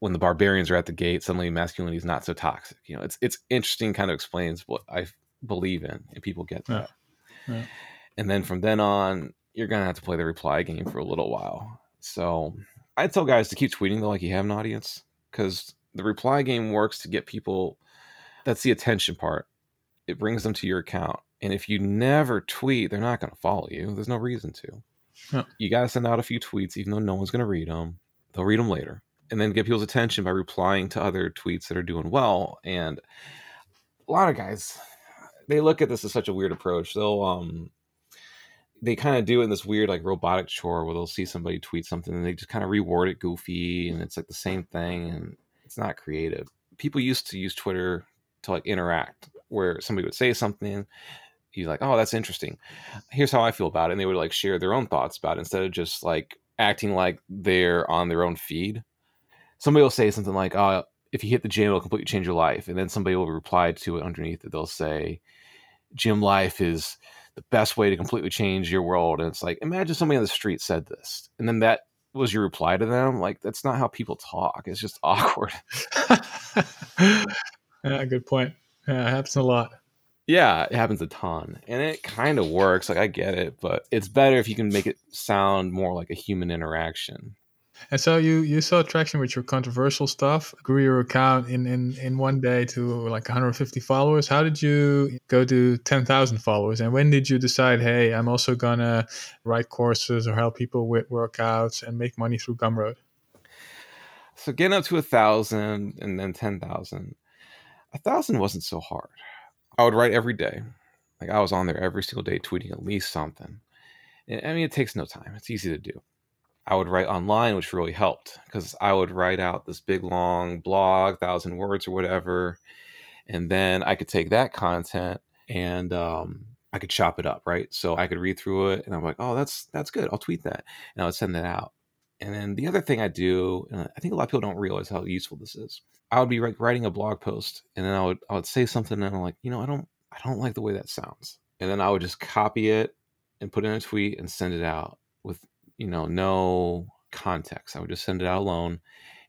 A: when the barbarians are at the gate, suddenly masculinity is not so toxic. You know, it's it's interesting. Kind of explains what I believe in, and people get
B: Yeah.
A: that.
B: Yeah.
A: And then from then on, you're gonna have to play the reply game for a little while. So I tell guys to keep tweeting though, like you have an audience, because the reply game works to get people. That's the attention part. It brings them to your account, and if you never tweet, they're not gonna follow you. There's no reason to. You gotta send out a few tweets, even though no one's gonna read them. They'll read them later, and then get people's attention by replying to other tweets that are doing well. And a lot of guys, they look at this as such a weird approach. They'll um they kind of do it in this weird like robotic chore where they'll see somebody tweet something and they just kind of reword it goofy and it's like the same thing and it's not creative. People used to use Twitter to like interact where somebody would say something you're like, oh, that's interesting. Here's how I feel about it. And they would like share their own thoughts about it instead of just like acting like they're on their own feed. somebody will say something like, "Oh, if you hit the gym, it'll completely change your life," and then somebody will reply to it underneath it. They'll say, "Gym life is the best way to completely change your world." And it's like, imagine somebody on the street said this, and then that was your reply to them. Like that's not how people talk. It's just awkward.
B: yeah, good point. Yeah, it happens a lot.
A: Yeah, it happens a ton. And it kind of works. Like I get it, but it's better if you can make it sound more like a human interaction.
B: And so you you saw traction with your controversial stuff, grew your account in in in one day to like 150 followers. How did you go to 10,000 followers? And when did you decide, hey, I'm also gonna write courses or help people with workouts and make money through Gumroad?
A: So getting up to a thousand and then ten thousand, a thousand wasn't so hard. I would write every day. Like I was on there every single day tweeting at least something. I mean, it takes no time. It's easy to do. I would write online, which really helped because I would write out this big long blog, thousand words or whatever, and then I could take that content and um, I could chop it up, right? So I could read through it, and I'm like, oh, that's that's good. I'll tweet that, and I would send that out. And then the other thing I do, and I think a lot of people don't realize how useful this is. I would be like writing a blog post, and then I would I would say something, and I'm like, you know, I don't I don't like the way that sounds, and then I would just copy it and put in a tweet and send it out with you know, no context. I would just send it out alone.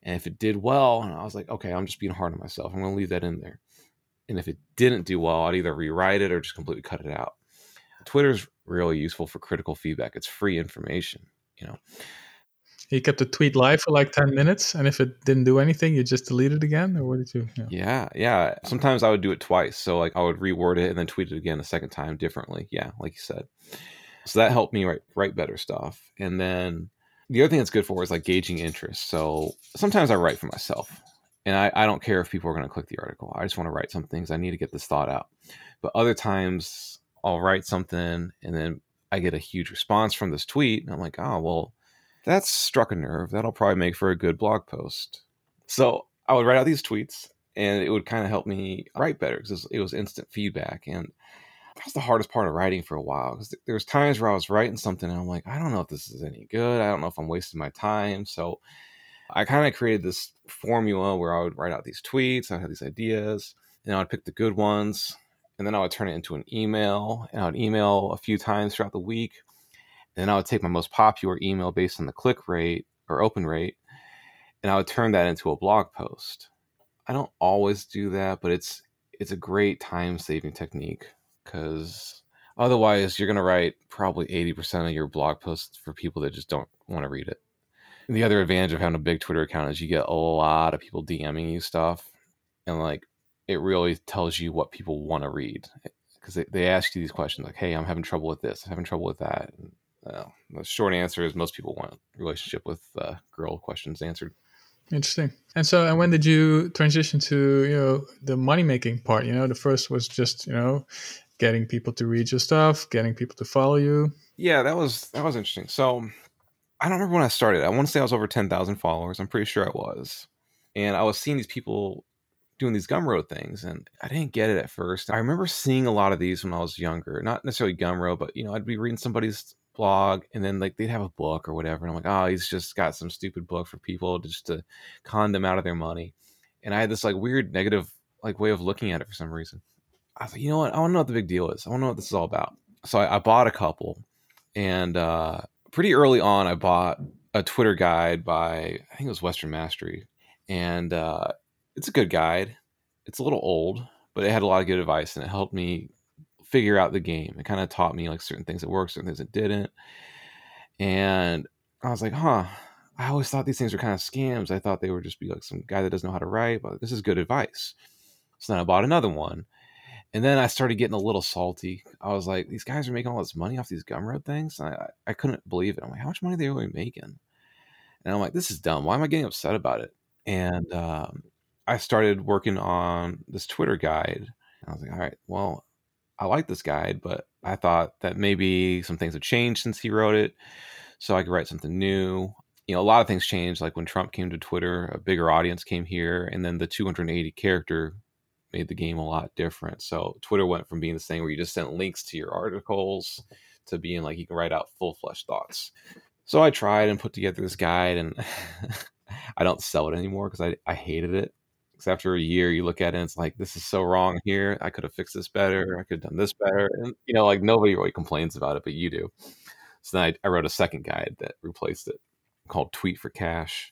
A: And if it did well, and I was like, okay, I'm just being hard on myself. I'm going to leave that in there. And if it didn't do well, I'd either rewrite it or just completely cut it out. Twitter's really useful for critical feedback. It's free information, you know.
B: You kept the tweet live for like 10 minutes, and if it didn't do anything, you just delete it again? Or what did you?
A: Yeah. yeah, yeah. Sometimes I would do it twice. So, like, I would reword it and then tweet it again a second time differently. Yeah, like you said. So that helped me write write better stuff. And then the other thing that's good for is like gauging interest. So sometimes I write for myself. And I, I don't care if people are going to click the article. I just want to write some things. I need to get this thought out. But other times I'll write something and then I get a huge response from this tweet. And I'm like, oh, well, that's struck a nerve. That'll probably make for a good blog post. So I would write out these tweets and it would kind of help me write better because it was instant feedback. And that was the hardest part of writing for a while because there was times where I was writing something and I'm like, I don't know if this is any good. I don't know if I'm wasting my time. So I kind of created this formula where I would write out these tweets. I had these ideas, and I would pick the good ones, and then I would turn it into an email, and I would email a few times throughout the week. Then I would take my most popular email based on the click rate or open rate, and I would turn that into a blog post. I don't always do that, but it's it's a great time saving technique because otherwise you're going to write probably 80% of your blog posts for people that just don't want to read it. And the other advantage of having a big Twitter account is you get a lot of people DMing you stuff and like it really tells you what people want to read because they, they ask you these questions like, hey, I'm having trouble with this, I'm having trouble with that. And, uh, the short answer is most people want relationship with uh, girl questions answered.
B: Interesting. And so, and when did you transition to you know the money making part? You know, the first was just you know getting people to read your stuff, getting people to follow you.
A: Yeah, that was that was interesting. So I don't remember when I started. I want to say I was over ten thousand followers. I'm pretty sure I was, and I was seeing these people doing these Gumroad things, and I didn't get it at first. I remember seeing a lot of these when I was younger, not necessarily Gumroad, but you know, I'd be reading somebody's blog, and then like they'd have a book or whatever, and I'm like, oh, he's just got some stupid book for people just to con them out of their money, and I had this like weird negative like way of looking at it for some reason. I was like, you know what? I want to know what the big deal is. I want to know what this is all about. So I, I bought a couple, and uh, pretty early on, I bought a Twitter guide by I think it was Western Mastery, and uh, it's a good guide. It's a little old, but it had a lot of good advice, and it helped me figure out the game. It kind of taught me like certain things that worked, certain things that didn't, and I was like, huh. I always thought these things were kind of scams. I thought they would just be like some guy that doesn't know how to write, but this is good advice. So then I bought another one and then I started getting a little salty. I was like, these guys are making all this money off these Gumroad things. I, I couldn't believe it. I'm like, how much money are they really making? And I'm like, this is dumb. Why am I getting upset about it? And um, I started working on this Twitter guide. I was like, all right, well, I like this guide, but I thought that maybe some things have changed since he wrote it. So I could write something new. You know, a lot of things changed. Like when Trump came to Twitter, a bigger audience came here, and then the 280 character made the game a lot different. So Twitter went from being this thing where you just sent links to your articles to being like you can write out full flesh thoughts. So I tried and put together this guide and I don't sell it anymore because I, I hated it. Because after a year, you look at it and it's like, this is so wrong here. I could have fixed this better. I could have done this better. And, you know, like nobody really complains about it, but you do. So then I, I wrote a second guide that replaced it called Tweet for Cash.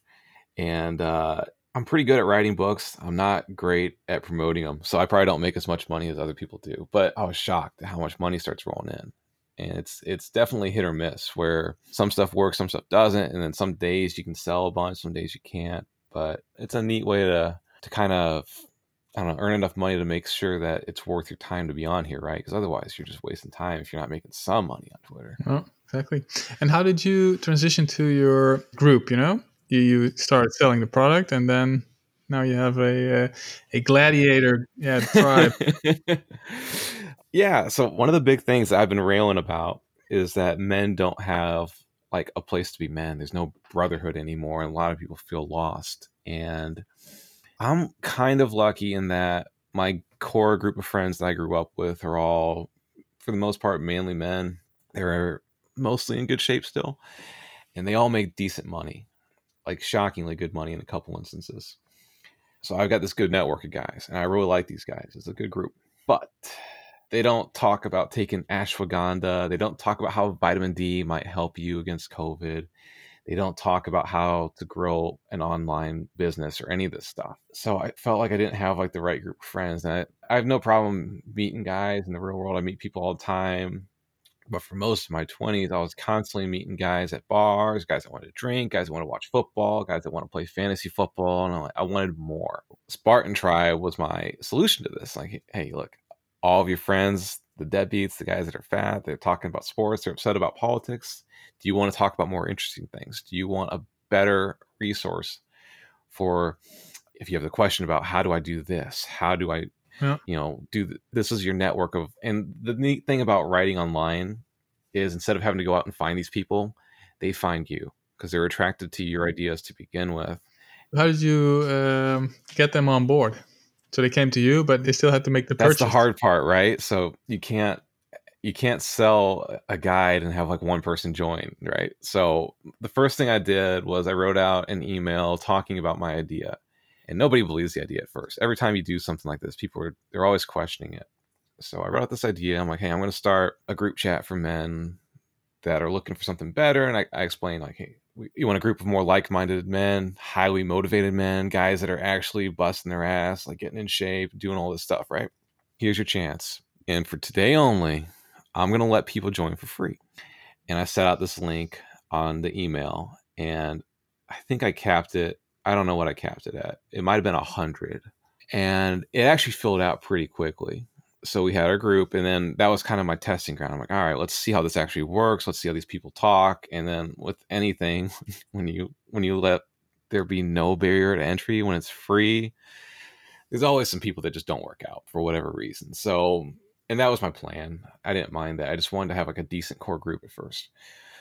A: And uh, I'm pretty good at writing books. I'm not great at promoting them. So I probably don't make as much money as other people do. But I was shocked at how much money starts rolling in and it's it's definitely hit or miss where some stuff works some stuff doesn't and then some days you can sell a bunch some days you can't but it's a neat way to to kind of I don't know, earn enough money to make sure that it's worth your time to be on here, right? Because otherwise, you're just wasting time if you're not making some money on Twitter.
B: Oh, exactly. And how did you transition to your group? You know, you, you started selling the product, and then now you have a a, a gladiator, yeah, tribe.
A: yeah. So one of the big things I've been railing about is that men don't have like a place to be men. There's no brotherhood anymore, and a lot of people feel lost. And I'm kind of lucky in that my core group of friends that I grew up with are all, for the most part, manly men. They're mostly in good shape still, and they all make decent money, like shockingly good money in a couple instances. So I've got this good network of guys, and I really like these guys. It's a good group, but they don't talk about taking ashwagandha. They don't talk about how vitamin D might help you against COVID. They don't talk about how to grow an online business or any of this stuff. So I felt like I didn't have like the right group of friends. And I, I have no problem meeting guys in the real world. I meet people all the time. But for most of my 20s, I was constantly meeting guys at bars, guys that wanted to drink, guys that want to watch football, guys that want to play fantasy football. And i like, I wanted more. Spartan Tribe was my solution to this. Like, hey, look, all of your friends, the deadbeats, the guys that are fat, they're talking about sports, they're upset about politics do you want to talk about more interesting things? Do you want a better resource for if you have the question about how do I do this? How do I, yeah. you know, do th- this is your network of, and the neat thing about writing online is instead of having to go out and find these people, they find you because they're attracted to your ideas to begin with.
B: How did you um, get them on board? So they came to you, but they still had to make the
A: That's
B: purchase.
A: That's the hard part, right? So you can't you can't sell a guide and have like one person join, right? So the first thing I did was I wrote out an email talking about my idea. And nobody believes the idea at first. Every time you do something like this, people are they're always questioning it. So I wrote out this idea. I'm like, hey, I'm going to start a group chat for men that are looking for something better. And I, I explained like, hey, you want a group of more like-minded men, highly motivated men, guys that are actually busting their ass, like getting in shape, doing all this stuff, right? Here's your chance. And for today only, I'm going to let people join for free. And I set out this link on the email and I think I capped it. I don't know what I capped it at. It might have been a hundred and it actually filled out pretty quickly. So we had our group and then that was kind of my testing ground. I'm like, all right, let's see how this actually works. Let's see how these people talk. And then with anything, when you, when you let there be no barrier to entry, when it's free, there's always some people that just don't work out for whatever reason. So and that was my plan. I didn't mind that. I just wanted to have like a decent core group at first.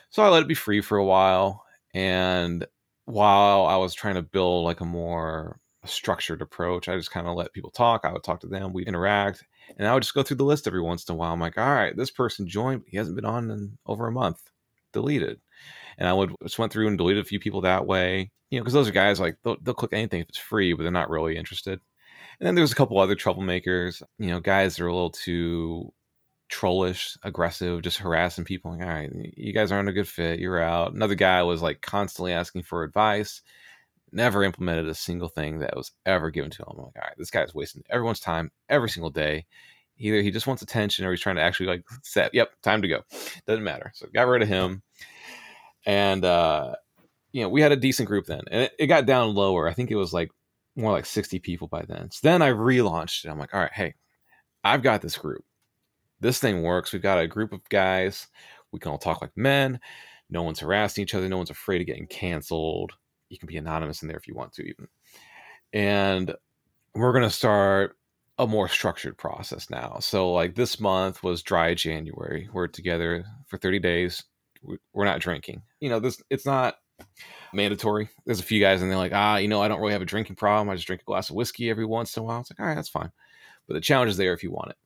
A: So I let it be free for a while. And while I was trying to build like a more structured approach, I just kind of let people talk. I would talk to them, we'd interact, and I would just go through the list every once in a while. I'm like, all right, this person joined, he hasn't been on in over a month, deleted. And I would just went through and deleted a few people that way, you know, because those are guys like they'll, they'll click anything if it's free, but they're not really interested. And then there's a couple other troublemakers, you know, guys that are a little too trollish, aggressive, just harassing people. Like, all right, you guys aren't a good fit. You're out. Another guy was like constantly asking for advice, never implemented a single thing that was ever given to him. I'm like, all right, this guy's wasting everyone's time every single day. Either he just wants attention or he's trying to actually like set, yep, time to go. Doesn't matter. So got rid of him. And, uh, you know, we had a decent group then, and it, it got down lower. I think it was like more like 60 people by then. So then I relaunched it. I'm like, all right, hey, I've got this group. This thing works. We've got a group of guys. We can all talk like men. No one's harassing each other. No one's afraid of getting canceled. You can be anonymous in there if you want to, even. And we're going to start a more structured process now. So, like this month was dry January. We're together for 30 days. We're not drinking. You know, this it's not mandatory. There's a few guys and they're like, ah, you know, I don't really have a drinking problem. I just drink a glass of whiskey every once in a while. It's like, all right, that's fine. But the challenge is there if you want it,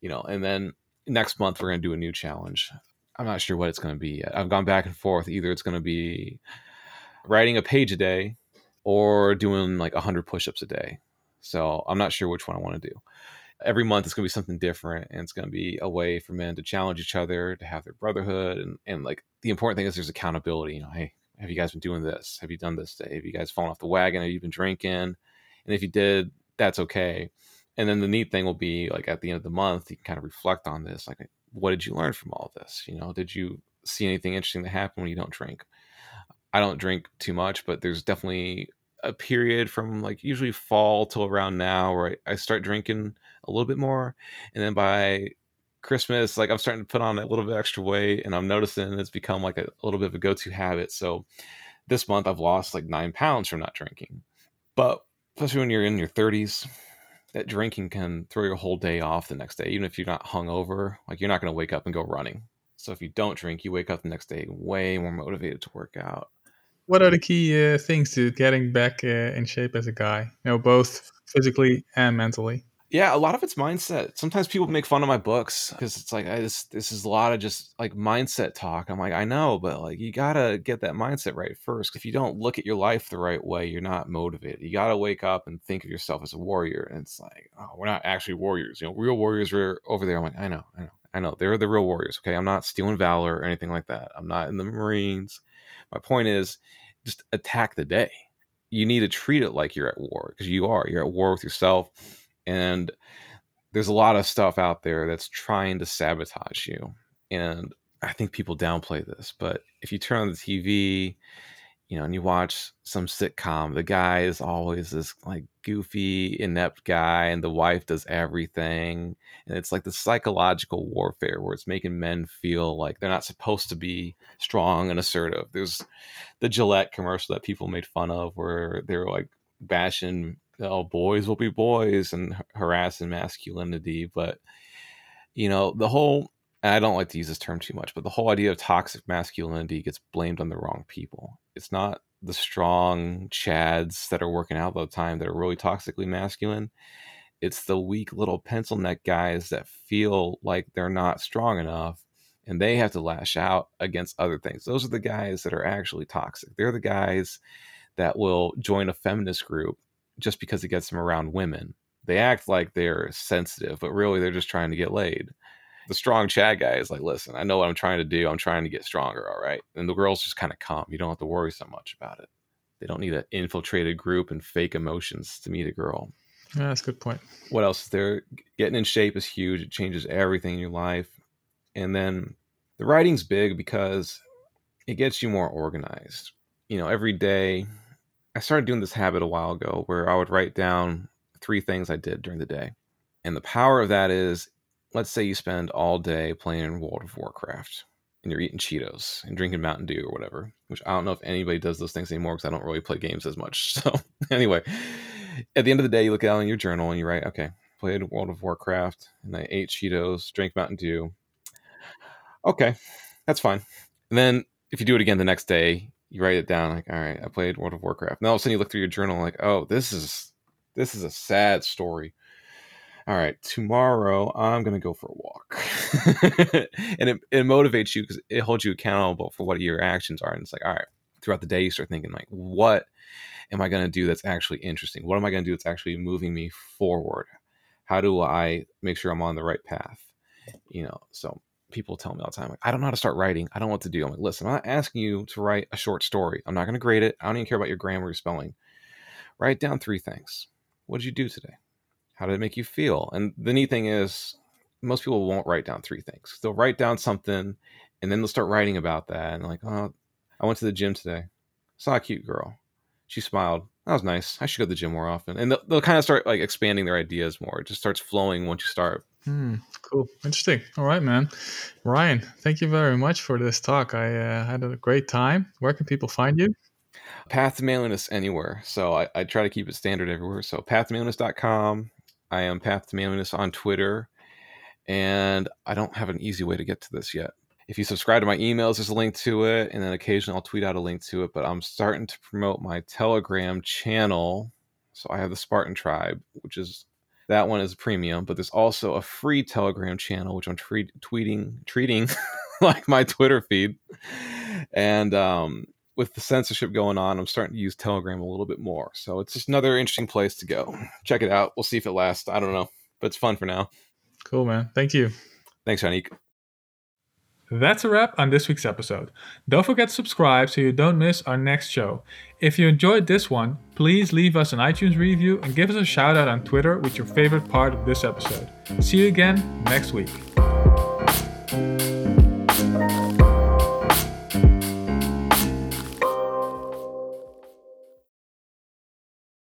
A: you know. And then next month we're going to do a new challenge. I'm not sure what it's going to be yet. I've gone back and forth. Either it's going to be writing a page a day, or doing like 100 push-ups a day. So I'm not sure which one I want to do. Every month it's going to be something different and it's going to be a way for men to challenge each other, to have their brotherhood and and like the important thing is there's accountability, you know, hey, have you guys been doing this? Have you done this day? Have you guys fallen off the wagon? Have you been drinking? And if you did, that's okay. And then the neat thing will be like at the end of the month, you can kind of reflect on this. Like, what did you learn from all this? You know, did you see anything interesting that happened when you don't drink? I don't drink too much, but there's definitely a period from like usually fall till around now where I, I start drinking a little bit more. And then by Christmas, like I'm starting to put on a little bit extra weight and I'm noticing it's become like a, a little bit of a go to habit. So this month I've lost like nine pounds from not drinking. But especially when you're in your 30s, that drinking can throw your whole day off the next day, even if you're not hungover. Like you're not going to wake up and go running. So if you don't drink, you wake up the next day way more motivated to work out.
B: What are the key uh, things to getting back uh, in shape as a guy? You know, both physically and mentally.
A: Yeah, a lot of it's mindset. Sometimes people make fun of my books because it's like I, this this is a lot of just like mindset talk. I'm like, I know, but like you gotta get that mindset right first. If you don't look at your life the right way, you're not motivated. You gotta wake up and think of yourself as a warrior. And it's like, oh, we're not actually warriors. You know, real warriors are over there. I'm like, I know, I know, I know. They're the real warriors. Okay, I'm not stealing valor or anything like that. I'm not in the Marines. My point is, just attack the day. You need to treat it like you're at war because you are. You're at war with yourself and there's a lot of stuff out there that's trying to sabotage you and i think people downplay this but if you turn on the tv you know and you watch some sitcom the guy is always this like goofy inept guy and the wife does everything and it's like the psychological warfare where it's making men feel like they're not supposed to be strong and assertive. There's the gillette commercial that people made fun of where they're like bashing oh boys will be boys and harassing masculinity but you know the whole i don't like to use this term too much but the whole idea of toxic masculinity gets blamed on the wrong people. It's not the strong chads that are working out all the time that are really toxically masculine. It's the weak little pencil neck guys that feel like they're not strong enough and they have to lash out against other things. Those are the guys that are actually toxic. They're the guys that will join a feminist group just because it gets them around women. They act like they're sensitive, but really they're just trying to get laid. The strong Chad guy is like, listen, I know what I'm trying to do. I'm trying to get stronger, all right? And the girls just kind of calm. You don't have to worry so much about it. They don't need an infiltrated group and fake emotions to meet a girl.
B: Yeah, that's a good point.
A: What else is there? Getting in shape is huge. It changes everything in your life. And then the writing's big because it gets you more organized. You know, every day I started doing this habit a while ago where I would write down three things I did during the day. And the power of that is let's say you spend all day playing World of Warcraft and you're eating Cheetos and drinking Mountain Dew or whatever, which I don't know if anybody does those things anymore because I don't really play games as much. So, anyway, at the end of the day, you look out in your journal and you write, okay, played World of Warcraft and I ate Cheetos, drank Mountain Dew. Okay, that's fine. And then if you do it again the next day, you write it down like all right i played world of warcraft. And all of a sudden you look through your journal like oh this is this is a sad story. All right tomorrow i'm to go for a walk. And it, it motivates you because it holds you accountable for what your actions are and it's like all right throughout the day you start thinking like what am i to do that's actually interesting? What am i to do that's actually moving me forward? How do i make sure i'm on the right path? You know so people tell me all the time, like, I don't know how to start writing. I don't know what to do. I'm like, listen, I'm not asking you to write a short story. I'm not going to grade it. I don't even care about your grammar or spelling. Write down three things. What did you do today? How did it make you feel? And the neat thing is, most people won't write down three things. They'll write down something and then they'll start writing about that. And like, oh, I went to the gym today. Saw a cute girl. She smiled. That was nice. I should go to the gym more often. And they'll, they'll kind of start like expanding their ideas more. It just starts flowing once you start.
B: Hmm, cool. Interesting. All right, man. Ryan, thank you very much for this talk. I uh, had a great time. Where can people find you?
A: Path to Manliness anywhere. So I, I try to keep it standard everywhere. So pathtomanliness.com. I am Path to Manliness on Twitter. And I don't have an easy way to get to this yet. If you subscribe to my emails, there's a link to it. And then occasionally I'll tweet out a link to it. But I'm starting to promote my Telegram channel. So I have the Spartan Tribe, which is that one is premium, but there's also a free Telegram channel, which I'm tweeting, treating like my Twitter feed. And um, with the censorship going on, I'm starting to use Telegram a little bit more. So it's just another interesting place to go. Check it out. We'll see if it lasts. I don't know, but it's fun for now.
B: Cool, man. Thank you.
A: Thanks, Yannick.
B: That's a wrap on this week's episode. Don't forget to subscribe so you don't miss our next show. If you enjoyed this one, please leave us an iTunes review and give us a shout out on Twitter with your favorite part of this episode. See you again next week.